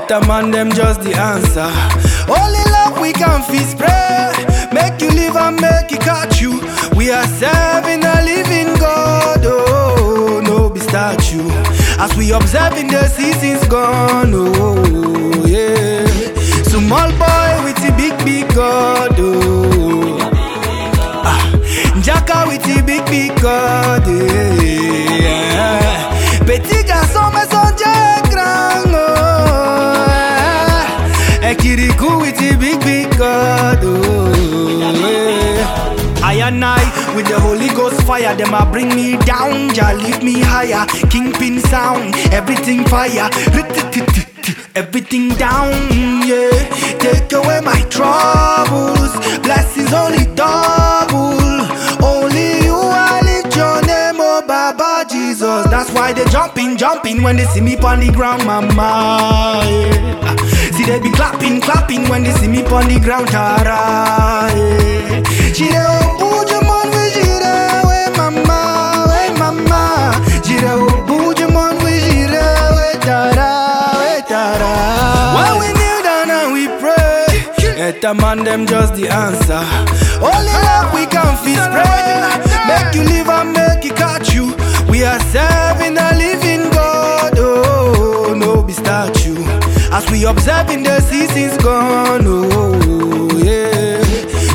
a man, them just the answer. Only love we can feel spread. Make you live and make it catch you. We are serving a living God. Oh, no be statue. As we observing the seasons gone. Oh, yeah. Small boy with the big, big God. Oh. Ah, Jacka with the big, big God. Yeah. Ekiriku with the big, big God. Oh. I and I with the Holy Ghost fire, them a bring me down, ja lift me higher. Kingpin sound, everything fire, everything down, yeah. Take away my troubles, blessings only double. Only you I lift your name, oh Baba Jesus. That's why they jumping, jumping when they see me on the ground, mama. Yeah. Clapping, when they see me on the ground, tara. Yeah. She dey your man we gira, we mama, we mama. Oh, your man we gira, we tara, we tara. When we kneel down and we pray, et a man them just the answer. Only love we can feel spread. Observing the seasons gone. Oh, yeah.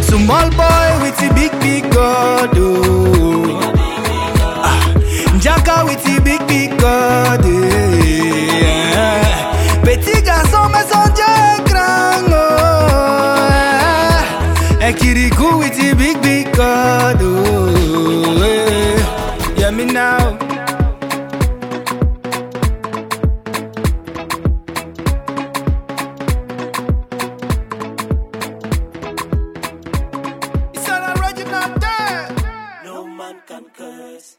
Small boy with the big, big God. Oh. Ah, Jacka with the big, big God. Yeah. Petit garçon, mais son Dieu grand. Oh. yeah. Ekiriku with the big, big God. Oh. yeah. Hear me now. It's